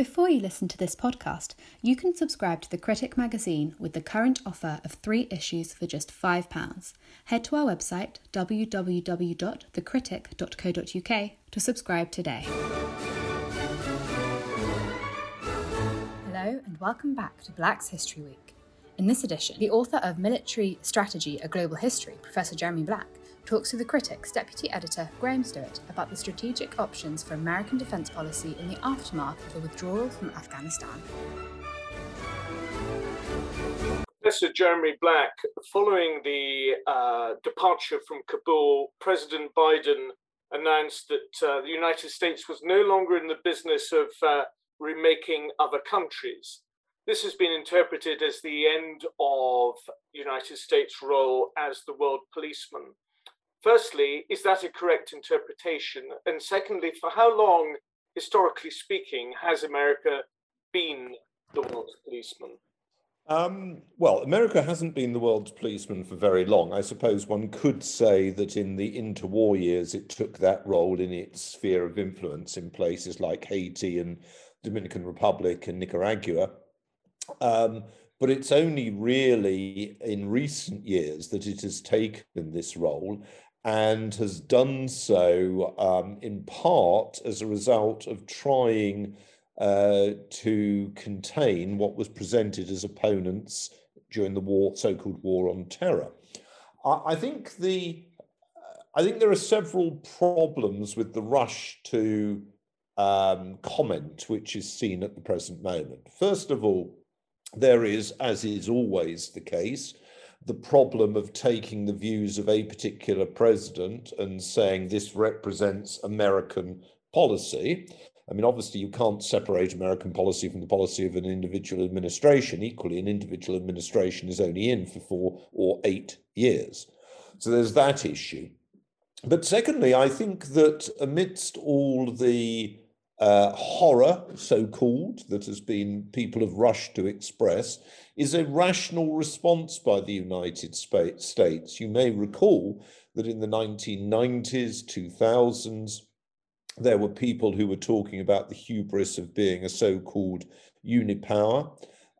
Before you listen to this podcast, you can subscribe to The Critic magazine with the current offer of three issues for just £5. Head to our website www.thecritic.co.uk to subscribe today. Hello, and welcome back to Black's History Week. In this edition, the author of Military Strategy A Global History, Professor Jeremy Black, talks to the Critic's deputy editor Graham Stewart about the strategic options for American defence policy in the aftermath of the withdrawal from Afghanistan. Professor Jeremy Black, following the uh, departure from Kabul, President Biden announced that uh, the United States was no longer in the business of uh, remaking other countries. This has been interpreted as the end of United States' role as the world policeman. Firstly, is that a correct interpretation? And secondly, for how long, historically speaking, has America been the world's policeman? Um, well, America hasn't been the world's policeman for very long. I suppose one could say that in the interwar years, it took that role in its sphere of influence in places like Haiti and Dominican Republic and Nicaragua. Um, but it's only really in recent years that it has taken this role and has done so um, in part as a result of trying uh, to contain what was presented as opponents during the war, so-called war on terror. I, I think the I think there are several problems with the rush to um, comment, which is seen at the present moment. First of all, there is, as is always the case, the problem of taking the views of a particular president and saying this represents American policy. I mean, obviously, you can't separate American policy from the policy of an individual administration. Equally, an individual administration is only in for four or eight years. So there's that issue. But secondly, I think that amidst all the uh, horror, so called, that has been people have rushed to express, is a rational response by the United States. You may recall that in the 1990s, 2000s, there were people who were talking about the hubris of being a so called unipower.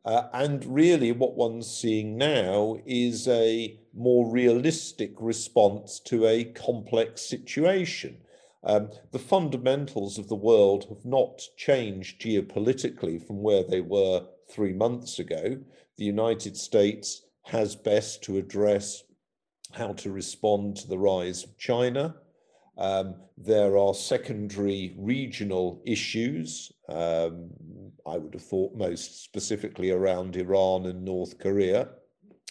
Uh, and really, what one's seeing now is a more realistic response to a complex situation. Um, the fundamentals of the world have not changed geopolitically from where they were three months ago. The United States has best to address how to respond to the rise of China. Um, there are secondary regional issues. Um, I would have thought most specifically around Iran and North Korea.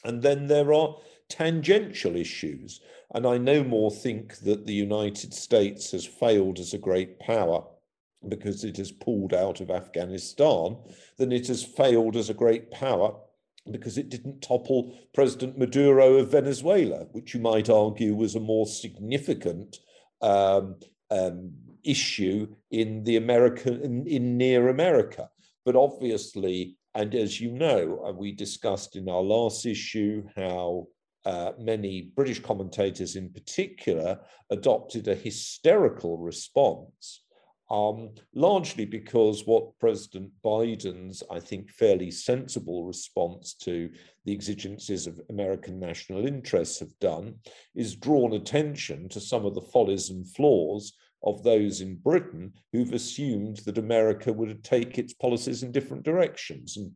And then there are tangential issues. And I no more think that the United States has failed as a great power because it has pulled out of Afghanistan than it has failed as a great power because it didn't topple President Maduro of Venezuela, which you might argue was a more significant um, um, issue in the American in, in near America. But obviously, and as you know, uh, we discussed in our last issue how uh, many British commentators in particular adopted a hysterical response, um, largely because what President Biden's, I think, fairly sensible response to the exigencies of American national interests have done is drawn attention to some of the follies and flaws of those in Britain who've assumed that America would take its policies in different directions. And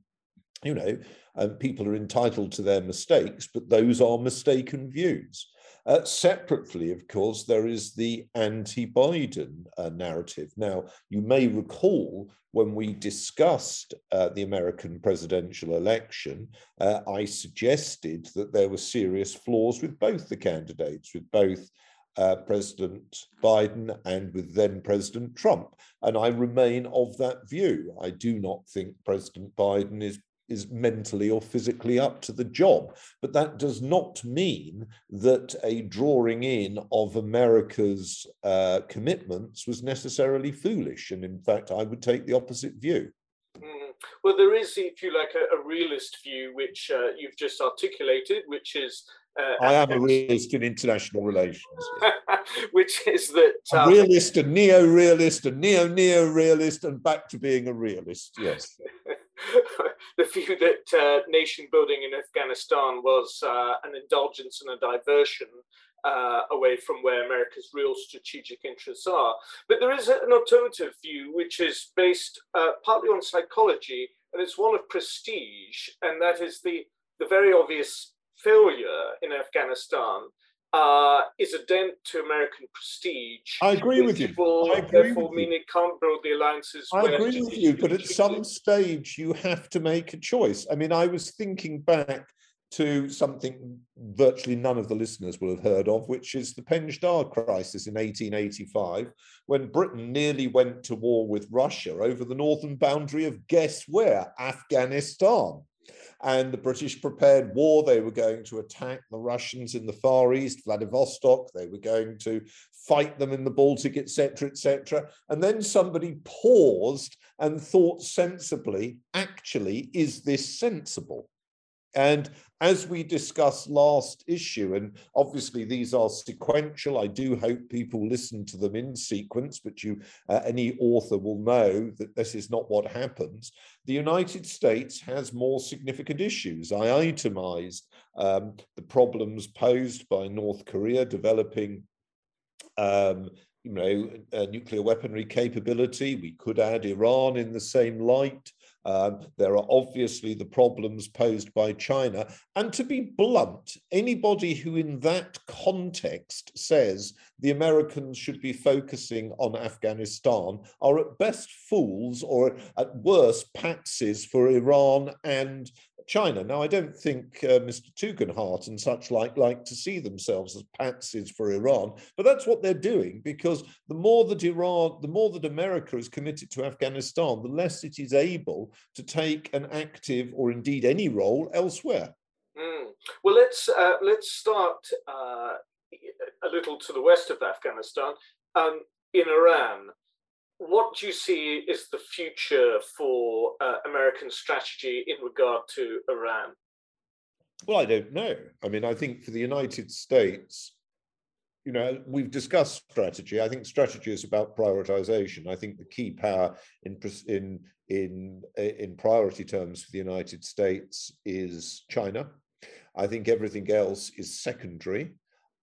you know, um, people are entitled to their mistakes, but those are mistaken views. Uh, separately, of course, there is the anti Biden uh, narrative. Now, you may recall when we discussed uh, the American presidential election, uh, I suggested that there were serious flaws with both the candidates, with both uh, President Biden and with then President Trump. And I remain of that view. I do not think President Biden is is mentally or physically up to the job. But that does not mean that a drawing in of America's uh, commitments was necessarily foolish. And in fact, I would take the opposite view. Mm. Well, there is, if you like, a, a realist view, which uh, you've just articulated, which is Uh, I am a realist in international relations. Which is that um, realist, a neo-realist, a neo-neo-realist, and back to being a realist. Yes. the view that uh, nation building in Afghanistan was uh, an indulgence and a diversion uh, away from where America's real strategic interests are. But there is an alternative view, which is based uh, partly on psychology, and it's one of prestige, and that is the, the very obvious failure in Afghanistan uh, is a dent to American prestige. I agree with you. I agree therefore, with mean you. it can't build the alliances. I agree with you, but at some stage you have to make a choice. I mean, I was thinking back to something virtually none of the listeners will have heard of, which is the Penjdeh crisis in 1885, when Britain nearly went to war with Russia over the northern boundary of guess where? Afghanistan. And the British prepared war. They were going to attack the Russians in the Far East, Vladivostok. They were going to fight them in the Baltic, etc., etc. And then somebody paused and thought sensibly, actually, is this sensible? And as we discussed last issue, and obviously these are sequential, I do hope people listen to them in sequence, but you, uh, any author will know that this is not what happens. The United States has more significant issues. I itemized um, the problems posed by North Korea developing um, you know, nuclear weaponry capability. We could add Iran in the same light. Um, there are obviously the problems posed by China. And to be blunt, anybody who in that context says the Americans should be focusing on Afghanistan are at best fools or at worst patsies for Iran and China. Now, I don't think uh, Mr. Tugendhat and such like like to see themselves as patsies for Iran, but that's what they're doing because the more that Iran, the more that America is committed to Afghanistan, the less it is able to take an active or indeed any role elsewhere. Mm. Well, let's uh, let's start uh, a little to the west of Afghanistan, um, in Iran what do you see is the future for uh, American strategy in regard to Iran? Well, I don't know. I mean, I think for the United States, you know, we've discussed strategy. I think strategy is about prioritization. I think the key power in in in in priority terms for the United States is China. I think everything else is secondary,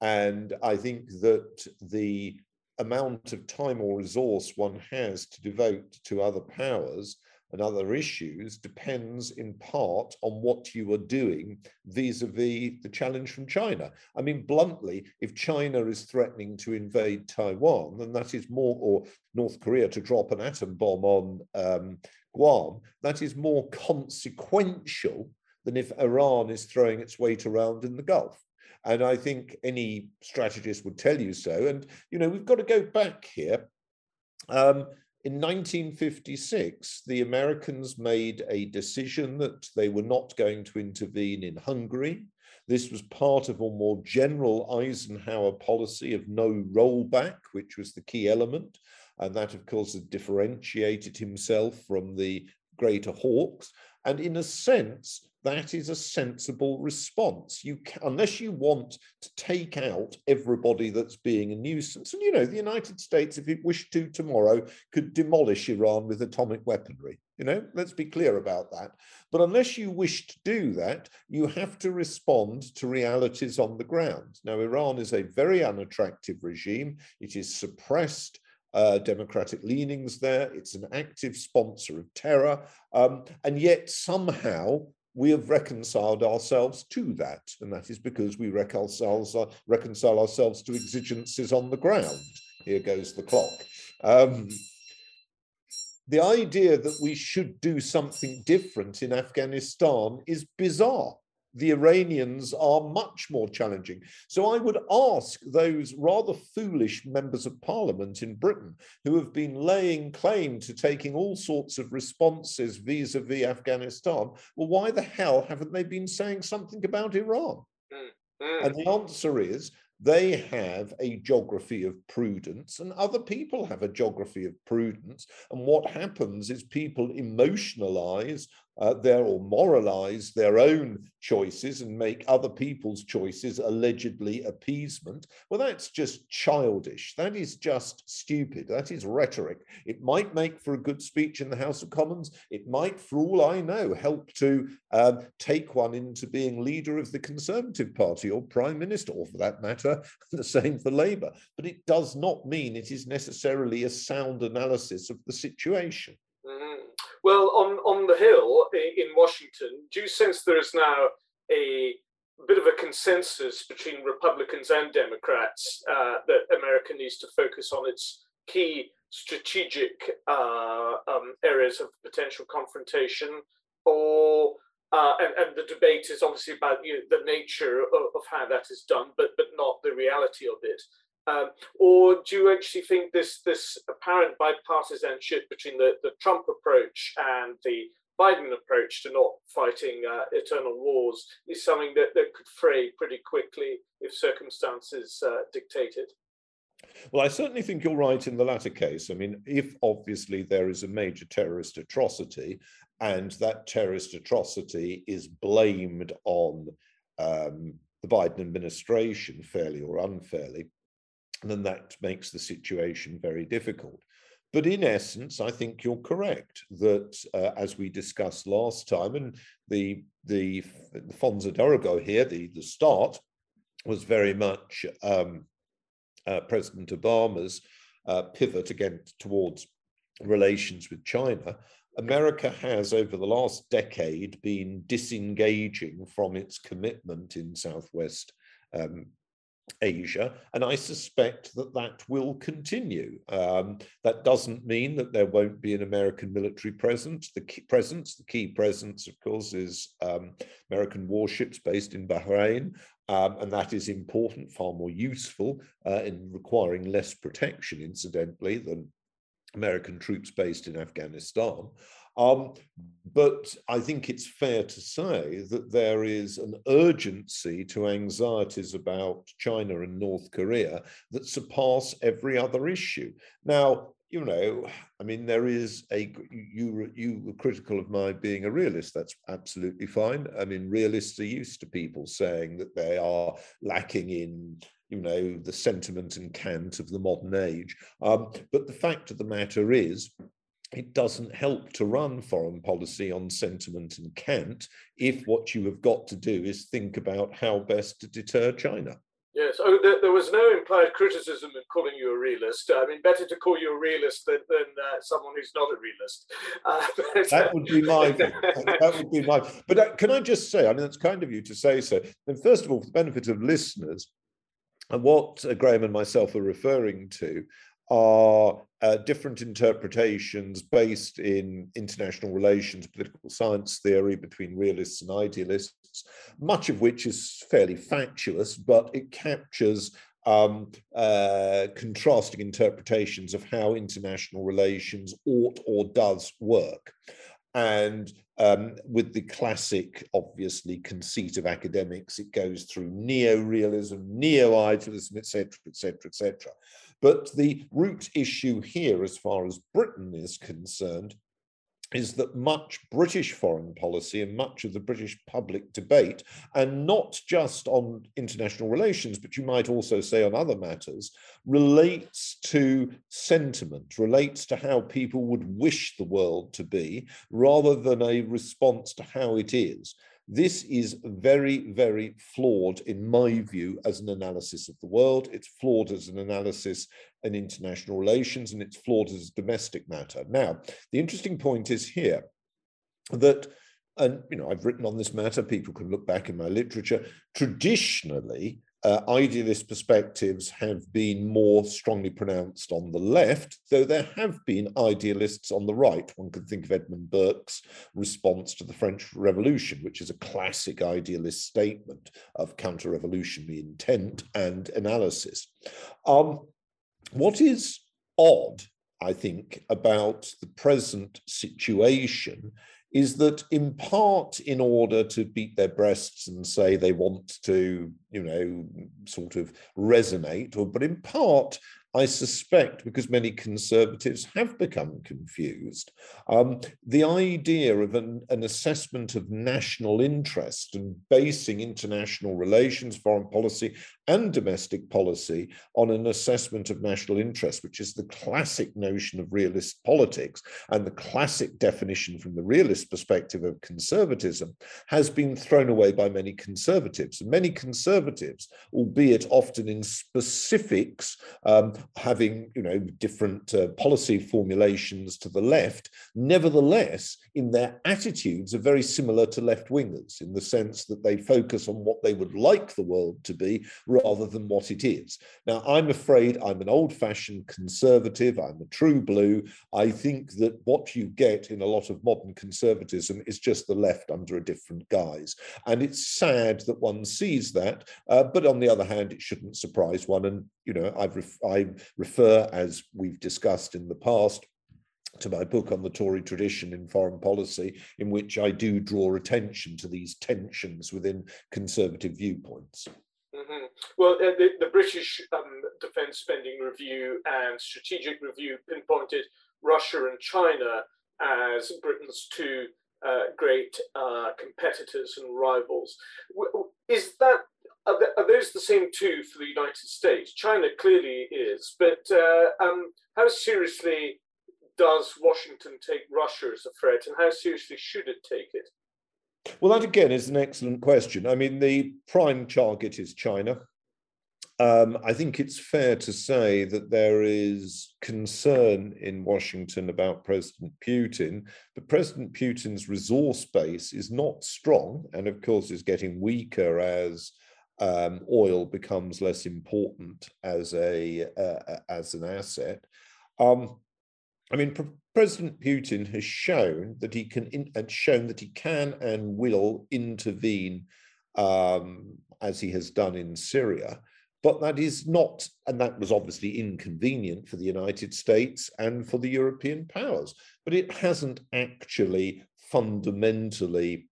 and I think that the amount of time or resource one has to devote to other powers and other issues depends in part on what you are doing vis-a-vis the challenge from China. I mean, bluntly, if China is threatening to invade Taiwan, then that is more, or North Korea to drop an atom bomb on um, Guam, that is more consequential than if Iran is throwing its weight around in the Gulf. And I think any strategist would tell you so. And, you know, we've got to go back here. Um, in 1956, the Americans made a decision that they were not going to intervene in Hungary. This was part of a more general Eisenhower policy of no rollback, which was the key element. And that, of course, differentiated himself from the greater hawks. And in a sense, that is a sensible response. You can, unless you want to take out everybody that's being a nuisance. And you know, the United States, if it wished to tomorrow, could demolish Iran with atomic weaponry. You know, let's be clear about that. But unless you wish to do that, you have to respond to realities on the ground. Now, Iran is a very unattractive regime. It is suppressed uh, democratic leanings there. It's an active sponsor of terror. Um, and yet somehow we have reconciled ourselves to that. And that is because we reconcile, uh, reconcile ourselves to exigencies on the ground. Here goes the clock. Um, the idea that we should do something different in Afghanistan is bizarre the Iranians are much more challenging. So I would ask those rather foolish members of parliament in Britain who have been laying claim to taking all sorts of responses vis a vis Afghanistan, well, why the hell haven't they been saying something about Iran? Mm, mm. And the answer is they have a geography of prudence, and other people have a geography of prudence. And what happens is people emotionalize uh, their or moralize their own choices and make other people's choices allegedly appeasement. Well, that's just childish. That is just stupid. That is rhetoric. It might make for a good speech in the House of Commons. It might, for all I know, help to uh, take one into being leader of the Conservative Party or Prime Minister, or for that matter, the same for Labour. But it does not mean it is necessarily a sound analysis of the situation. Well, on, on the Hill in Washington, do you sense there is now a bit of a consensus between Republicans and Democrats uh, that America needs to focus on its key strategic uh, um, areas of potential confrontation, or uh, and, and, the debate is obviously about you know, the nature of, of, how that is done, but but not the reality of it. Um, or do you actually think this this apparent bipartisanship between the, the Trump approach and the Biden approach to not fighting uh, eternal wars is something that, that could fray pretty quickly if circumstances uh, dictated? Well, I certainly think you're right in the latter case. I mean, if obviously there is a major terrorist atrocity and that terrorist atrocity is blamed on um, the Biden administration, fairly or unfairly, then that makes the situation very difficult. But in essence, I think you're correct that, uh, as we discussed last time, and the the, the fons et origo here, the, the start was very much um, uh, President Obama's uh, pivot again towards relations with China. America has, over the last decade, been disengaging from its commitment in Southwest um, Asia, and I suspect that that will continue. Um, that doesn't mean that there won't be an American military presence. The key presence, the key presence, of course, is um, American warships based in Bahrain, um, and that is important, far more useful uh, in requiring less protection, incidentally, than American troops based in Afghanistan. Um, but I think it's fair to say that there is an urgency to anxieties about China and North Korea that surpass every other issue. Now, you know, I mean, there is a you you were critical of my being a realist. That's absolutely fine. I mean, realists are used to people saying that they are lacking in you know the sentiment and cant of the modern age. Um, but the fact of the matter is, it doesn't help to run foreign policy on sentiment and cant if what you have got to do is think about how best to deter China. Yes, oh, there, there was no implied criticism in calling you a realist. I mean, better to call you a realist than, than uh, someone who's not a realist. Uh, but, that would be my that would be my. But uh, can I just say, I mean, it's kind of you to say so. And first of all, for the benefit of listeners, and what uh, Graham and myself are referring to are uh, different interpretations based in international relations, political science theory between realists and idealists, much of which is fairly factious, but it captures um, uh, contrasting interpretations of how international relations ought or does work. And um, with the classic, obviously, conceit of academics, it goes through neo-realism, neo-idealism, etc., etc., etc. But the root issue here, as far as Britain is concerned, is that much British foreign policy and much of the British public debate, and not just on international relations, but you might also say on other matters, relates to sentiment, relates to how people would wish the world to be, rather than a response to how it is. This is very, very flawed, in my view, as an analysis of the world. It's flawed as an analysis in international relations, and it's flawed as a domestic matter. Now, the interesting point is here that and you know I've written on this matter. People can look back in my literature. Traditionally, uh, idealist perspectives have been more strongly pronounced on the left, though there have been idealists on the right. One can think of Edmund Burke's response to the French Revolution, which is a classic idealist statement of counter revolutionary intent and analysis. Um, what is odd, I think, about the present situation is that in part in order to beat their breasts and say they want to you know sort of resonate or but in part I suspect because many conservatives have become confused. Um, the idea of an, an assessment of national interest and basing international relations, foreign policy, and domestic policy on an assessment of national interest, which is the classic notion of realist politics and the classic definition from the realist perspective of conservatism, has been thrown away by many conservatives. And many conservatives, albeit often in specifics, um, having you know different uh, policy formulations to the left, nevertheless, in their attitudes, are very similar to left wingers in the sense that they focus on what they would like the world to be rather than what it is. Now, I'm afraid I'm an old fashioned conservative, I'm a true blue. I think that what you get in a lot of modern conservatism is just the left under a different guise. And it's sad that one sees that. Uh, but on the other hand, it shouldn't surprise one. And, you know, I've ref- Refer, as we've discussed in the past, to my book on the Tory tradition in foreign policy, in which I do draw attention to these tensions within conservative viewpoints. Mm-hmm. Well, uh, the, the, British um, Defence Spending Review and Strategic Review pinpointed Russia and China as Britain's two uh, great uh, competitors and rivals. Is that are, those the same two for the United States? China clearly is, but uh, um, how seriously does Washington take Russia as a threat, and how seriously should it take it? Well, that again is an excellent question. I mean, the prime target is China. Um, I think it's fair to say that there is concern in Washington about President Putin, but President Putin's resource base is not strong, and of course is getting weaker as um, oil becomes less important as a uh, as an asset. Um, I mean, President Putin has shown that he can in, and shown that he can and will intervene um, as he has done in Syria. But that is not, and that was obviously inconvenient for the United States and for the European powers. But it hasn't actually fundamentally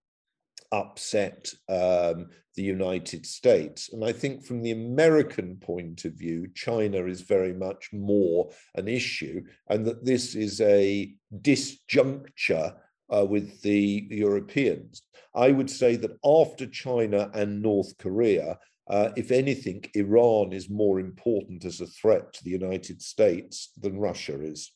upset um, the United States. And I think from the American point of view, China is very much more an issue, and that this is a disjuncture uh, with the Europeans. I would say that after China and North Korea, uh, if anything, Iran is more important as a threat to the United States than Russia is.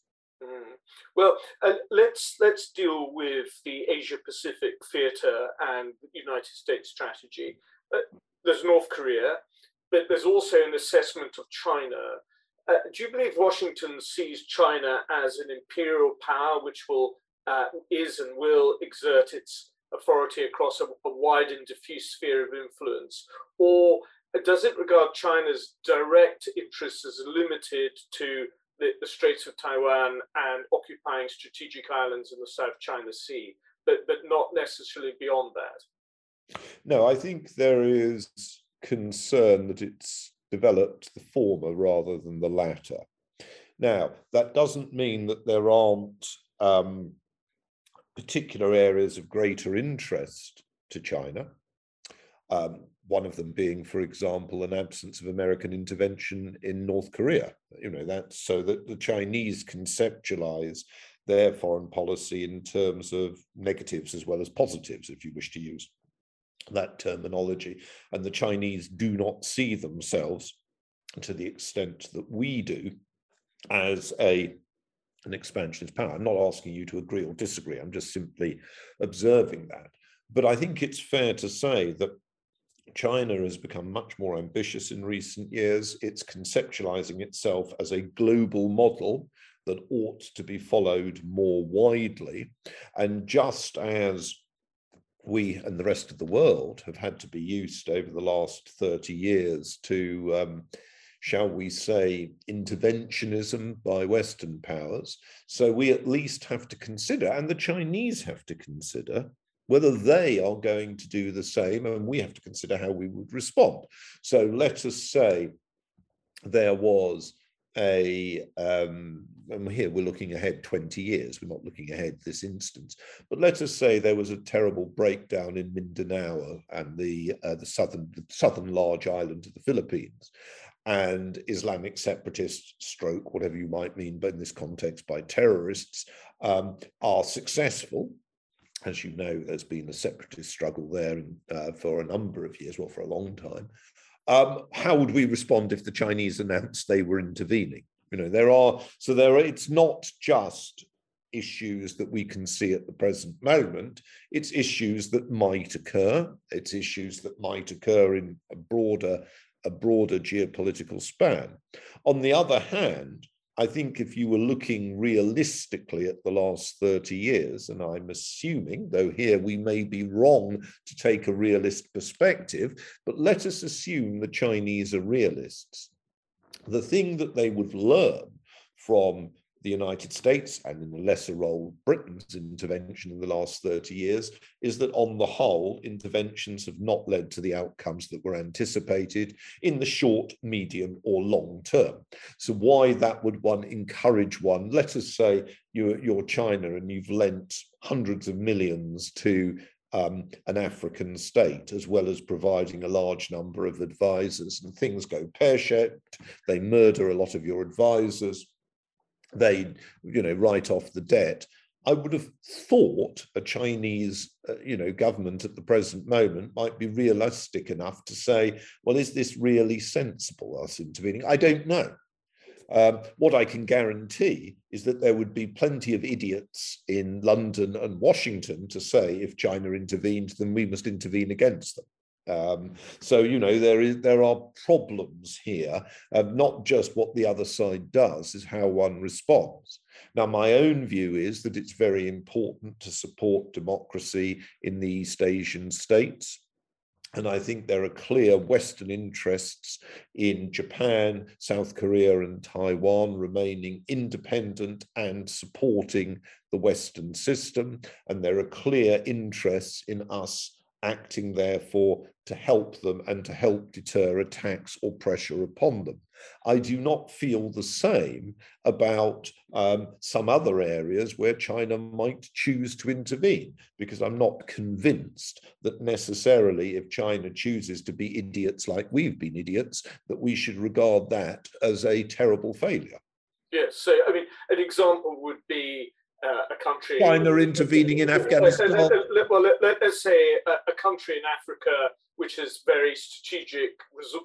Well, uh, let's let's deal with the Asia Pacific theatre and United States strategy. Uh, there's North Korea, but there's also an assessment of China. Uh, do you believe Washington sees China as an imperial power which will uh, is and will exert its authority across a, a wide and diffuse sphere of influence, or does it regard China's direct interests as limited to the, the Straits of Taiwan and occupying strategic islands in the South China Sea, but, but not necessarily beyond that. No, I think there is concern that it's developed the former rather than the latter. Now, that doesn't mean that there aren't um, particular areas of greater interest to China. Um, one of them being, for example, an absence of American intervention in North Korea. You know, that's so that the Chinese conceptualize their foreign policy in terms of negatives as well as positives, if you wish to use that terminology. And the Chinese do not see themselves to the extent that we do as a an expansionist power. I'm not asking you to agree or disagree. I'm just simply observing that. But I think it's fair to say that China has become much more ambitious in recent years. It's conceptualizing itself as a global model that ought to be followed more widely. And just as we and the rest of the world have had to be used over the last 30 years to, um, shall we say, interventionism by Western powers. So we at least have to consider, and the Chinese have to consider, whether they are going to do the same, and we have to consider how we would respond. So let us say there was a um, and here we're looking ahead 20 years we're not looking ahead this instance but let us say there was a terrible breakdown in mindanao and the uh, the southern the southern large island of the philippines and Islamic separatists, stroke, whatever you might mean, but in this context by terrorists, um, are successful. As you know, there's been a separatist struggle there uh, for a number of years, well, for a long time. Um, how would we respond if the Chinese announced they were intervening? You know, there are, so there are, it's not just issues that we can see at the present moment. It's issues that might occur. It's issues that might occur in a broader, a broader geopolitical span. On the other hand, I think if you were looking realistically at the last 30 years, and I'm assuming, though here we may be wrong to take a realist perspective, but let us assume the Chinese are realists. The thing that they would learn from the United States and in a lesser role Britain's intervention in the last 30 years is that on the whole interventions have not led to the outcomes that were anticipated in the short medium or long term so why that would one encourage one let us say you're, you're China and you've lent hundreds of millions to um, an African state, as well as providing a large number of advisors. And things go pear shaped, they murder a lot of your advisors, they you know write off the debt. I would have thought a chinese uh, you know government at the present moment might be realistic enough to say well is this really sensible us intervening? I don't know. Um, what I can guarantee is that there would be plenty of idiots in London and Washington to say if China intervened, then we must intervene against them. Um, so you know there is there are problems here, uh, not just what the other side does, is how one responds. Now, my own view is that it's very important to support democracy in the East Asian states. And I think there are clear Western interests in Japan, South Korea, and Taiwan remaining independent and supporting the Western system. And there are clear interests in us acting therefore to help them and to help deter attacks or pressure upon them. I do not feel the same about um, some other areas where China might choose to intervene, because I'm not convinced that necessarily, if China chooses to be idiots like we've been idiots, that we should regard that as a terrible failure. Yes, so I mean, an example would be uh, a country. China intervening in Afghanistan. well, let, us say a, a, country in Africa which has very strategic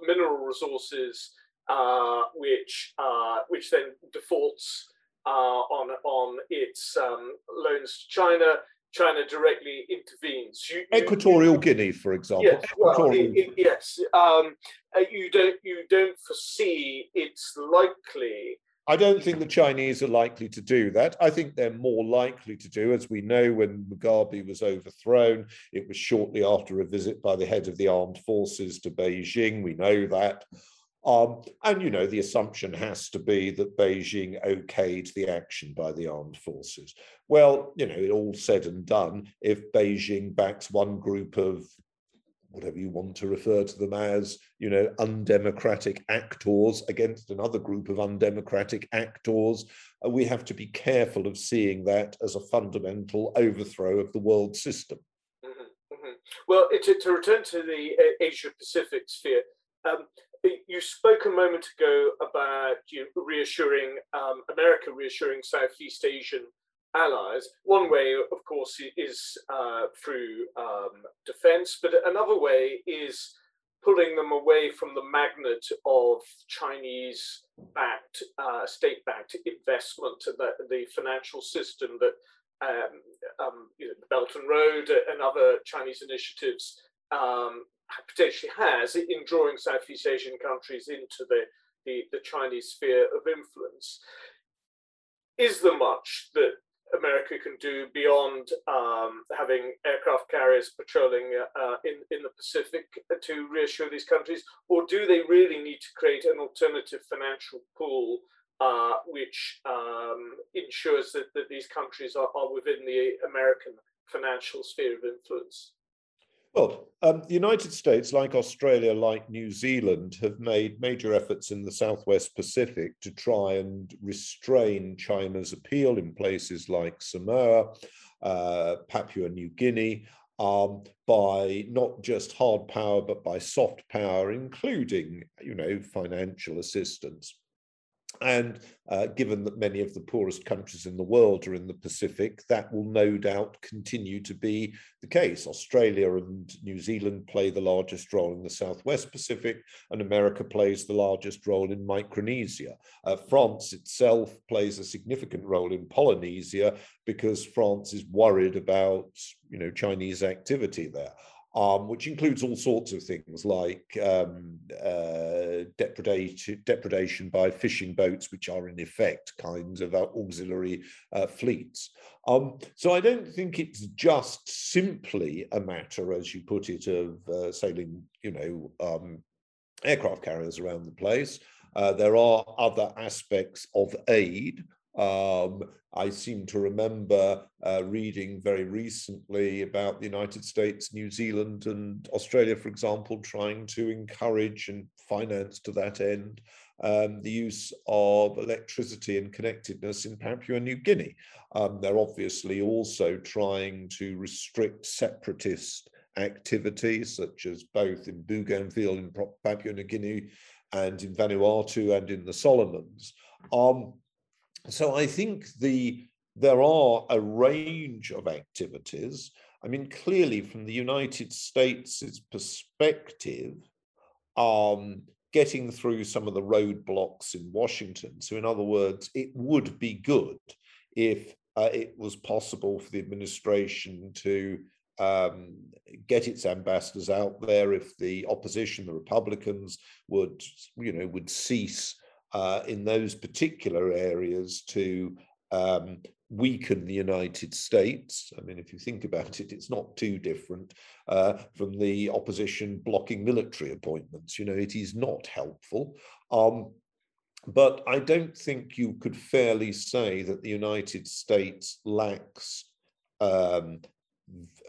mineral resources, uh, which uh, which then defaults uh, on on its um, loans to China. China directly intervenes. You, you, Equatorial you, Guinea, for example. Yes, well, it, it, yes. Um, uh, you don't you don't foresee it's likely I don't think the Chinese are likely to do that. I think they're more likely to do, as we know, when Mugabe was overthrown, it was shortly after a visit by the head of the armed forces to Beijing. We know that. Um, and, you know, the assumption has to be that Beijing okayed the action by the armed forces. Well, you know, it all said and done, if Beijing backs one group of whatever you want to refer to them as, you know, undemocratic actors against another group of undemocratic actors. Uh, we have to be careful of seeing that as a fundamental overthrow of the world system. Mm-hmm, mm-hmm. Well, to, to, return to the uh, Asia Pacific sphere, um, you spoke a moment ago about you reassuring um, America, reassuring Southeast Asian allies. One way, of course, is uh, through um, defense, but another way is pulling them away from the magnet of Chinese backed, uh, state backed investment, the, the financial system that um, um, you know, the Belt and Road and other Chinese initiatives um, potentially has in drawing Southeast Asian countries into the, the, the Chinese sphere of influence. Is there much that America can do beyond um, having aircraft carriers patrolling uh, in, in the Pacific to reassure these countries? Or do they really need to create an alternative financial pool uh, which um, ensures that, that these countries are, are within the American financial sphere of influence? Well, um, the United States, like Australia, like New Zealand, have made major efforts in the Southwest Pacific to try and restrain China's appeal in places like Samoa, uh, Papua New Guinea. um, by not just hard power, but by soft power, including, you know, financial assistance. And uh, given that many of the poorest countries in the world are in the Pacific, that will no doubt continue to be the case. Australia and New Zealand play the largest role in the Southwest Pacific, and America plays the largest role in Micronesia. Uh, France itself plays a significant role in Polynesia because France is worried about you know, Chinese activity there um, which includes all sorts of things like um, uh, depredation, depredation by fishing boats, which are in effect kinds of auxiliary uh, fleets. Um, so I don't think it's just simply a matter, as you put it, of uh, sailing, you know, um, aircraft carriers around the place. Uh, there are other aspects of aid um, I seem to remember uh, reading very recently about the United States, New Zealand, and Australia, for example, trying to encourage and finance to that end um, the use of electricity and connectedness in Papua New Guinea. Um, they're obviously also trying to restrict separatist activities, such as both in Bougainville in Papua New Guinea and in Vanuatu and in the Solomons. Um, so I think the there are a range of activities. I mean, clearly, from the United States' perspective, um, getting through some of the roadblocks in Washington. So, in other words, it would be good if uh, it was possible for the administration to um, get its ambassadors out there. If the opposition, the Republicans, would, you know, would cease uh, in those particular areas to um, weaken the United States. I mean, if you think about it, it's not too different uh, from the opposition blocking military appointments. You know, it is not helpful. Um, but I don't think you could fairly say that the United States lacks um,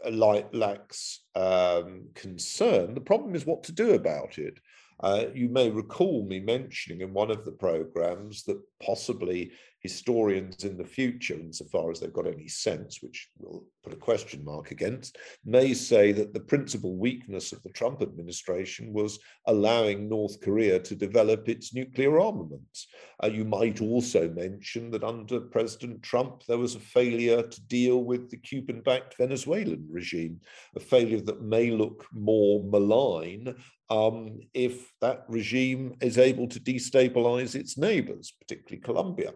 lacks um, concern. The problem is what to do about it. Uh, you may recall me mentioning in one of the programs that possibly historians in the future, insofar as they've got any sense, which we'll put a question mark against, may say that the principal weakness of the Trump administration was allowing North Korea to develop its nuclear armaments. Uh, you might also mention that under President Trump, there was a failure to deal with the Cuban backed Venezuelan regime, a failure that may look more malign um, if that regime is able to destabilize its neighbors, particularly Colombia.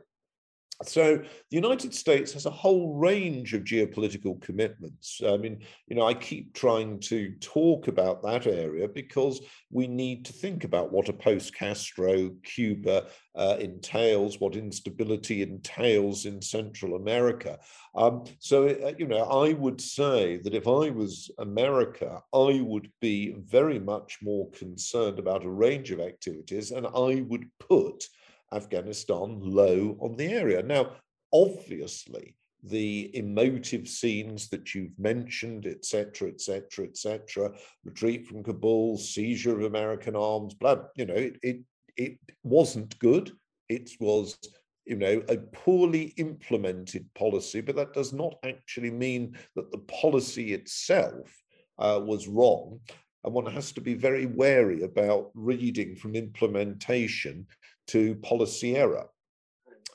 So the United States has a whole range of geopolitical commitments. I mean, you know, I keep trying to talk about that area because we need to think about what a post-Castro Cuba uh, entails, what instability entails in Central America. Um, so, uh, you know, I would say that if I was America, I would be very much more concerned about a range of activities, and I would put Afghanistan low on the area. Now, obviously, the emotive scenes that you've mentioned, etc., etc., etc., retreat from Kabul, seizure of American arms, blah, you know, it, it, it wasn't good. It was, you know, a poorly implemented policy, but that does not actually mean that the policy itself uh, was wrong. And one has to be very wary about reading from implementation to policy error.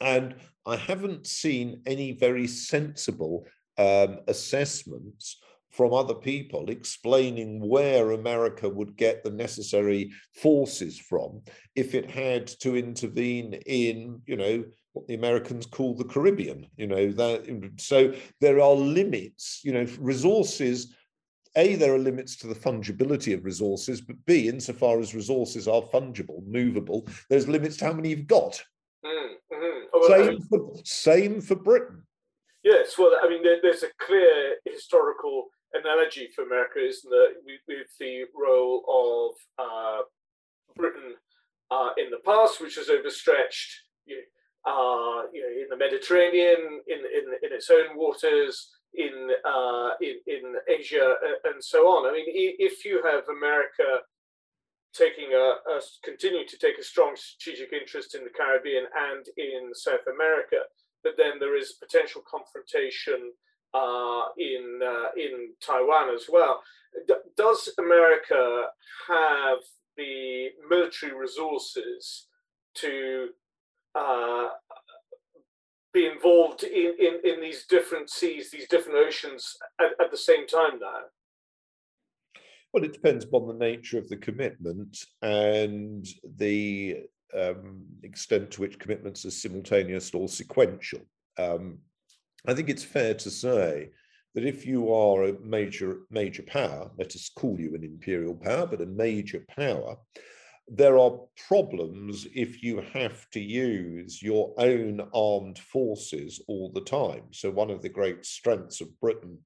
And I haven't seen any very sensible um, assessments from other people explaining where America would get the necessary forces from if it had to intervene in, you know, what the Americans call the Caribbean. You know, that so there are limits, you know, resources a, there are limits to the fungibility of resources, but B, insofar as resources are fungible, movable, there's limits to how many you've got. Mm, mm-hmm. oh, well, same, for, same for Britain. Yes, well, I mean, there, there's a clear historical analogy for America, isn't there, with, with the role of uh, Britain uh, in the past, which was overstretched, you know, uh, you know, in the Mediterranean, in, in, in its own waters, in, uh, in, in Asia and so on. I mean, if you have America taking a, a continue to take a strong strategic interest in the Caribbean and in South America, but then there is potential confrontation uh, in uh, in Taiwan as well. D- does America have the military resources to uh, be involved in, in, in these different seas, these different oceans at, at the same time now? Well, it depends upon the nature of the commitment and the um, extent to which commitments are simultaneous or sequential. Um, I think it's fair to say that if you are a major major power, let us call you an imperial power, but a major power, there are problems if you have to use your own armed forces all the time. So one of the great strengths of Britain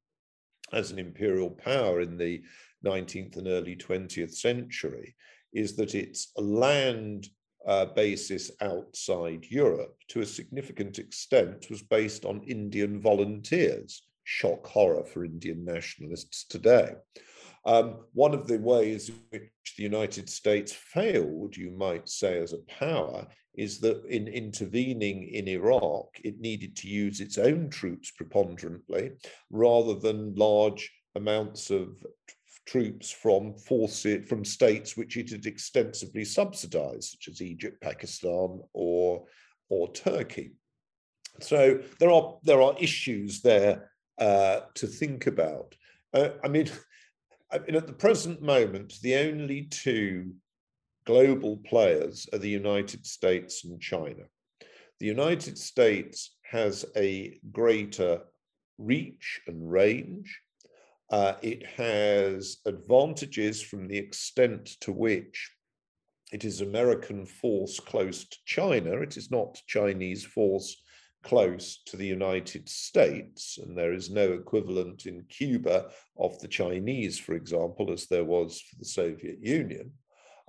as an imperial power in the 19th and early 20th century is that its land uh, basis outside Europe to a significant extent was based on Indian volunteers. Shock horror for Indian nationalists today. Um, one of the ways in which the United States failed, you might say, as a power, is that in intervening in Iraq, it needed to use its own troops preponderantly rather than large amounts of troops from forces from states which it had extensively subsidized, such as Egypt, Pakistan, or or Turkey. So there are there are issues there uh, to think about. Uh, I mean, mean, at the present moment, the only two global players are the United States and China. The United States has a greater reach and range uh, it has advantages from the extent to which it is American force close to China. It is not Chinese force close to the United States, and there is no equivalent in Cuba of the Chinese, for example, as there was for the Soviet Union.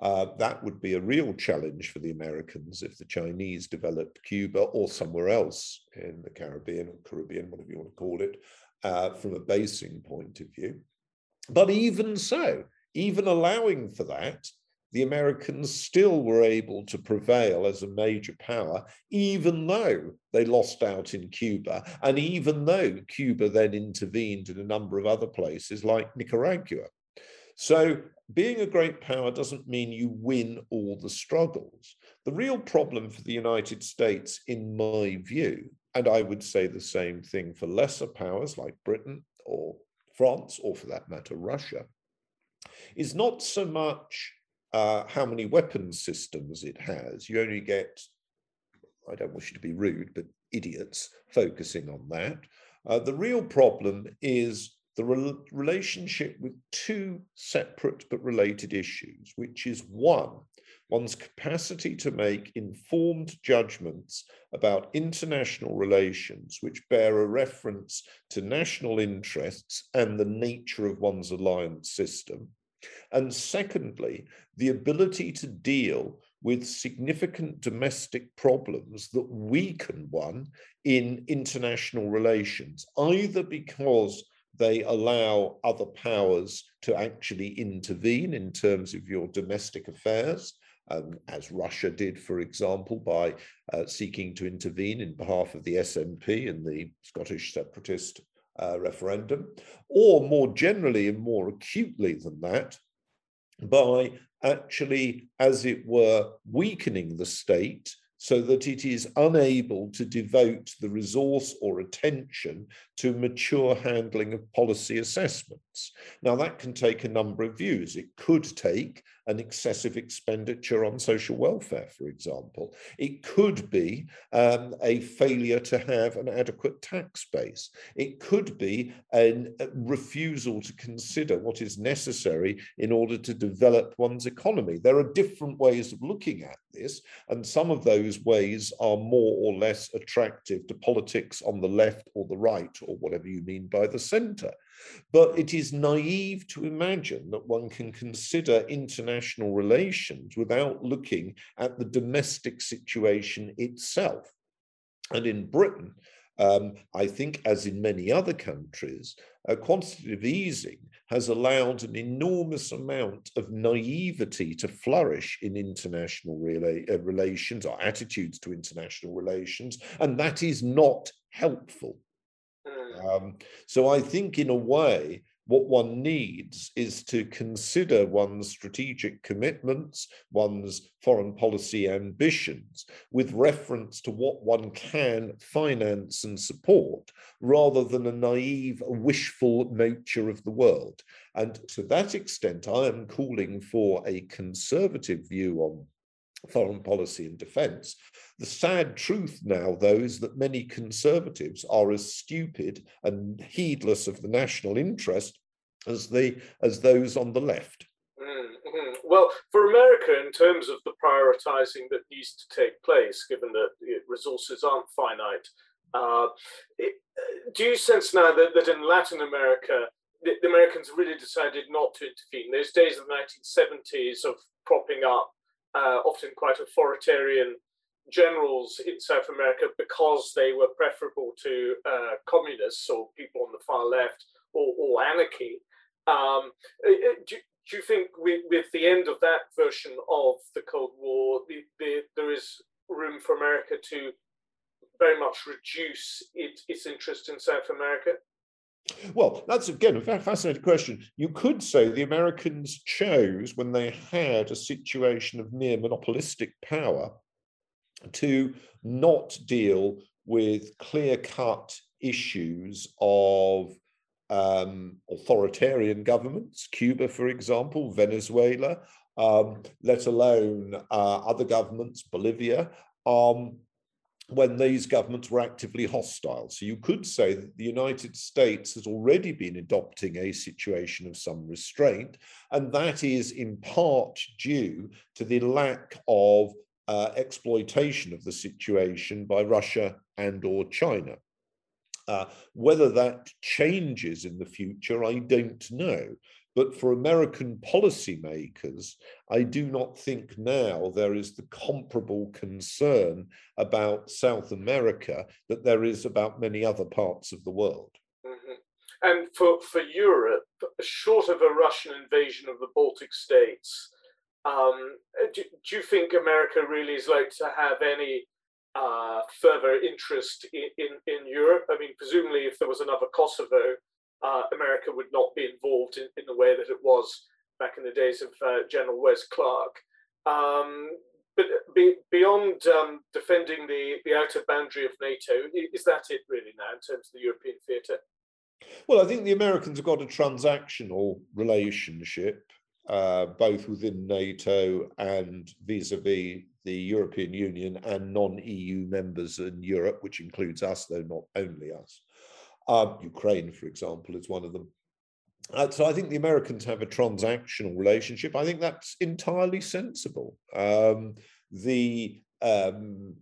Uh, that would be a real challenge for the Americans if the Chinese developed Cuba or somewhere else in the Caribbean or Caribbean, whatever you want to call it, uh, from a basing point of view. But even so, even allowing for that, the Americans still were able to prevail as a major power, even though they lost out in Cuba, and even though Cuba then intervened in a number of other places like Nicaragua. So, being a great power doesn't mean you win all the struggles. The real problem for the United States, in my view, and I would say the same thing for lesser powers like Britain or France, or for that matter, Russia, is not so much uh, how many weapons systems it has. You only get, I don't wish to be rude, but idiots focusing on that. Uh, the real problem is the re- relationship with two separate but related issues, which is one, one's capacity to make informed judgments about international relations which bear a reference to national interests and the nature of one's alliance system. And secondly, the ability to deal with significant domestic problems that weaken one in international relations, either because they allow other powers to actually intervene in terms of your domestic affairs, um, as Russia did, for example, by uh, seeking to intervene in behalf of the SNP and the Scottish separatist uh, referendum, or more generally and more acutely than that, by actually, as it were, weakening the state so that it is unable to devote the resource or attention to mature handling of policy assessments. Now, that can take a number of views. It could take an excessive expenditure on social welfare, for example. It could be um, a failure to have an adequate tax base. It could be a refusal to consider what is necessary in order to develop one's economy. There are different ways of looking at this, and some of those ways are more or less attractive to politics on the left or the right, or whatever you mean by the center. But it is naive to imagine that one can consider international relations without looking at the domestic situation itself. And in Britain, um, I think, as in many other countries, uh, quantitative easing has allowed an enormous amount of naivety to flourish in international rela- uh, relations or attitudes to international relations, and that is not helpful. Mm. Um, so I think, in a way, what one needs is to consider one's strategic commitments, one's foreign policy ambitions, with reference to what one can finance and support, rather than a naive, wishful nature of the world. And to that extent, I am calling for a conservative view on foreign policy and defence. The sad truth now, though, is that many conservatives are as stupid and heedless of the national interest as the as those on the left. Mm-hmm. Well, for America, in terms of the prioritizing that needs to take place, given that resources aren't finite, uh, it, do you sense now that, that in Latin America, the, the Americans really decided not to intervene? Those days of the 1970s of propping up uh, often quite authoritarian generals in South America because they were preferable to uh, communists or people on the far left or, or anarchy. Um, do, do, you think with, with, the end of that version of the Cold War, the, the, there is room for America to very much reduce it, its interest in South America? Well, that's again a fascinating question. You could say the Americans chose when they had a situation of near monopolistic power to not deal with clear cut issues of um, authoritarian governments, Cuba, for example, Venezuela, um, let alone uh, other governments, Bolivia, um, when these governments were actively hostile. So you could say that the United States has already been adopting a situation of some restraint, and that is in part due to the lack of uh, exploitation of the situation by Russia and or China. Uh, whether that changes in the future, I don't know. But for American policymakers, I do not think now there is the comparable concern about South America that there is about many other parts of the world. Mm-hmm. And for, for Europe, short of a Russian invasion of the Baltic states, um, do, do, you think America really is likely to have any uh, further interest in, in, in, Europe? I mean, presumably, if there was another Kosovo, uh, America would not be involved in, in the way that it was back in the days of uh, General Wes Clark. Um, but be, beyond um, defending the, the outer boundary of NATO, is that it really now in terms of the European theatre? Well, I think the Americans have got a transactional relationship, uh, both within NATO and vis a vis the European Union and non EU members in Europe, which includes us, though not only us. Uh, Ukraine, for example, is one of them. Uh, so I think the Americans have a transactional relationship. I think that's entirely sensible. Um, the um,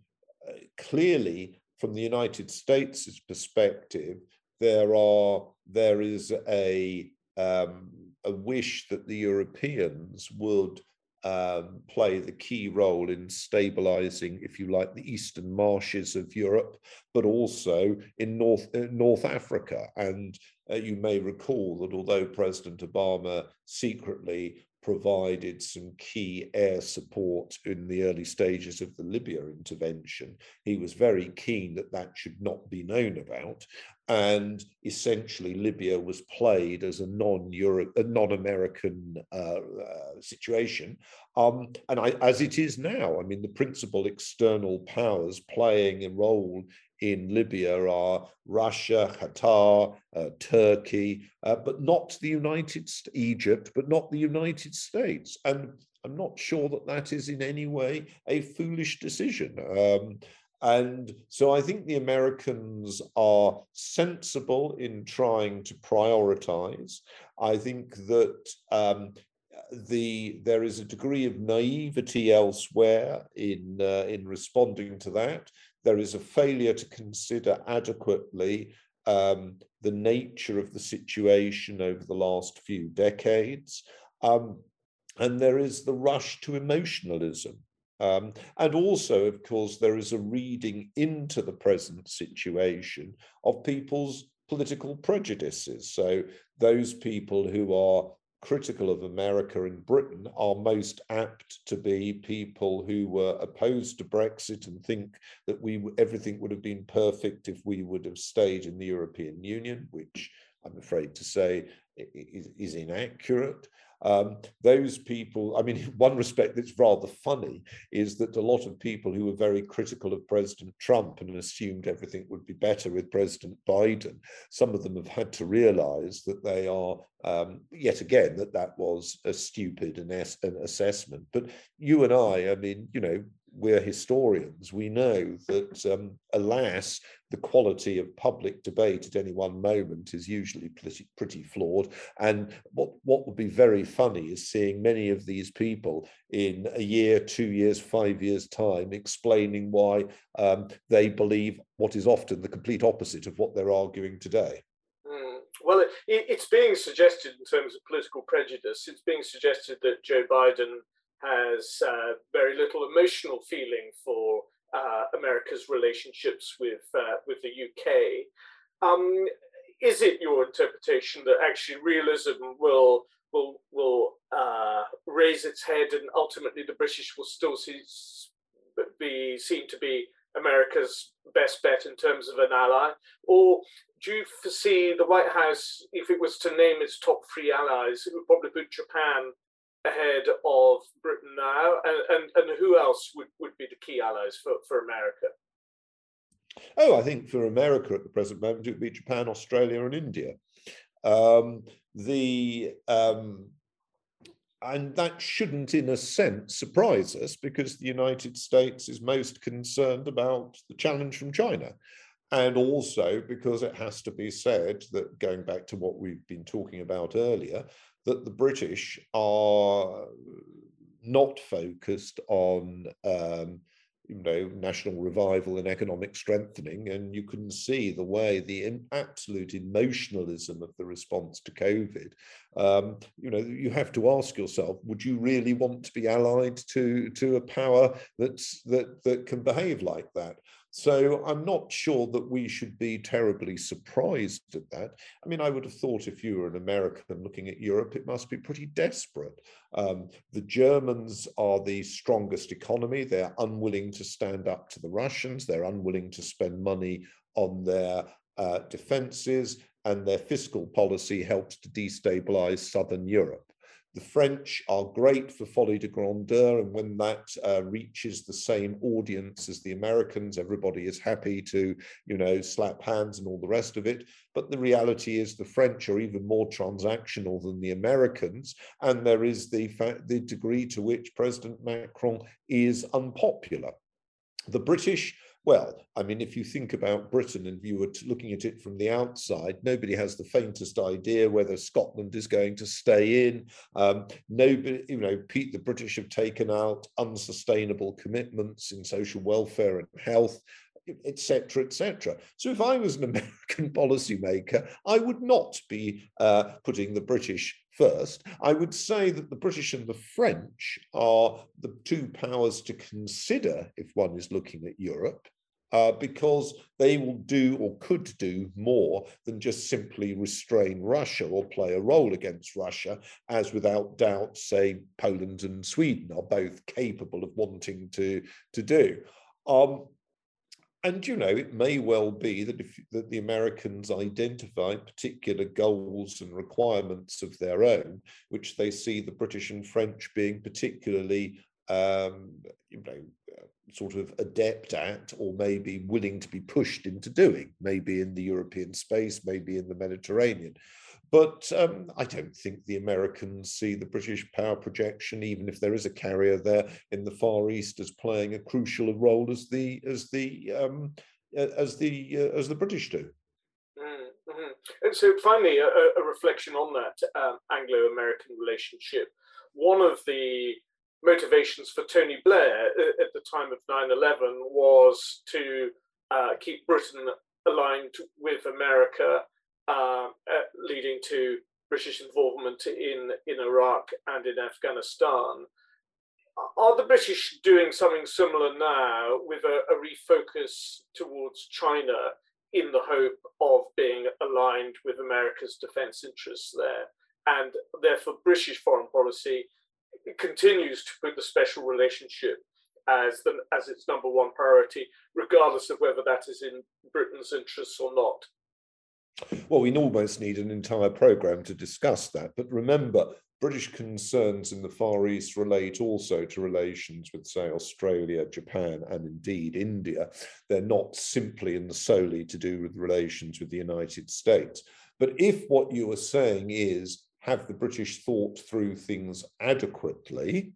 clearly, from the United States' perspective, there are there is a um, a wish that the Europeans would um, play the key role in stabilizing, if you like, the eastern marshes of Europe, but also in North, uh, North Africa. And uh, you may recall that although President Obama secretly provided some key air support in the early stages of the Libya intervention. He was very keen that that should not be known about. And essentially, Libya was played as a non-Europe, a non-American uh, uh, situation, um, and I, as it is now. I mean, the principal external powers playing a role in Libya are Russia, Qatar, uh, Turkey, uh, but not the United States, Egypt, but not the United States. And I'm not sure that that is in any way a foolish decision. Um, and so I think the Americans are sensible in trying to prioritize. I think that um, the there is a degree of naivety elsewhere in uh, in responding to that there is a failure to consider adequately um, the nature of the situation over the last few decades. Um, and there is the rush to emotionalism. Um, and also, of course, there is a reading into the present situation of people's political prejudices. So, those people who are critical of America and Britain are most apt to be people who were opposed to Brexit and think that we everything would have been perfect if we would have stayed in the European Union, which I'm afraid to say is, is inaccurate. Um, those people, I mean, in one respect that's rather funny is that a lot of people who were very critical of President Trump and assumed everything would be better with President Biden, some of them have had to realize that they are, um, yet again, that that was a stupid an, an assessment. But you and I, I mean, you know, we're historians, we know that, um, alas, the quality of public debate at any one moment is usually pretty, pretty flawed. And what, what would be very funny is seeing many of these people in a year, two years, five years' time explaining why um, they believe what is often the complete opposite of what they're arguing today. Hmm. Well, it, it's being suggested in terms of political prejudice, it's being suggested that Joe Biden has uh, very little emotional feeling for uh, America's relationships with uh, with the UK. Um, is it your interpretation that actually realism will will will uh, raise its head and ultimately the British will still see, be seen to be America's best bet in terms of an ally? Or do you foresee the White House, if it was to name its top three allies, it would probably put Japan ahead of Britain now, and, and, and who else would, would be the key allies for, for America? Oh, I think for America at the present moment, it would be Japan, Australia, and India. Um, the um, and that shouldn't, in a sense, surprise us because the United States is most concerned about the challenge from China. And also because it has to be said that going back to what we've been talking about earlier, that the British are not focused on um, you know national revival and economic strengthening and you can see the way the absolute emotionalism of the response to covid um, you know you have to ask yourself would you really want to be allied to to a power that's that that can behave like that so I'm not sure that we should be terribly surprised at that. I mean, I would have thought if you were an American looking at Europe, it must be pretty desperate. Um, the Germans are the strongest economy. They're unwilling to stand up to the Russians. They're unwilling to spend money on their uh, defenses, and their fiscal policy helps to destabilize Southern Europe. The French are great for folie de grandeur, and when that uh, reaches the same audience as the Americans, everybody is happy to, you know, slap hands and all the rest of it. But the reality is the French are even more transactional than the Americans, and there is the, the degree to which President Macron is unpopular. The British well, I mean, if you think about Britain and you were looking at it from the outside, nobody has the faintest idea whether Scotland is going to stay in. Um, nobody, you know, Pete, the British have taken out unsustainable commitments in social welfare and health etc., etc. So if I was an American policymaker, I would not be uh, putting the British first. I would say that the British and the French are the two powers to consider if one is looking at Europe. Uh, because they will do or could do more than just simply restrain Russia or play a role against Russia, as without doubt, say, Poland and Sweden are both capable of wanting to, to do. Um, and you know, it may well be that if that the Americans identify particular goals and requirements of their own, which they see the British and French being particularly, um, you know, sort of adept at, or maybe willing to be pushed into doing, maybe in the European space, maybe in the Mediterranean. But um, I don't think the Americans see the British power projection, even if there is a carrier there in the Far East, as playing a crucial role as the as the um, as the uh, as the British do. Mm-hmm. And so, finally, a, a reflection on that um, Anglo-American relationship. One of the motivations for Tony Blair uh, at the time of 9/11 was to uh, keep Britain aligned with America uh, uh, leading to British involvement in, in Iraq and in Afghanistan. Are the British doing something similar now with a, a refocus towards China in the hope of being aligned with America's defense interests there? and therefore British foreign policy continues to put the special relationship as the, as its number one priority, regardless of whether that is in Britain's interests or not. Well, we almost need an entire programme to discuss that. But remember, British concerns in the Far East relate also to relations with, say, Australia, Japan, and indeed India. They're not simply and solely to do with relations with the United States. But if what you are saying is, have the British thought through things adequately?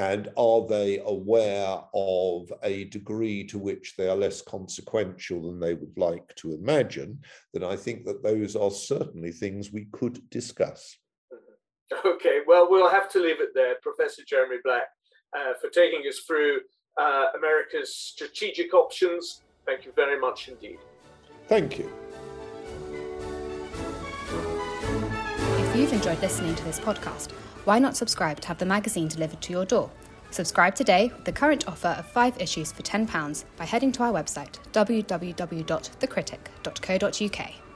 And are they aware of a degree to which they are less consequential than they would like to imagine? Then I think that those are certainly things we could discuss. Okay, well, we'll have to leave it there, Professor Jeremy Black, uh, for taking us through uh, America's strategic options. Thank you very much indeed. Thank you. If you've enjoyed listening to this podcast, why not subscribe to have the magazine delivered to your door? Subscribe today with the current offer of five issues for £10 by heading to our website www.thecritic.co.uk.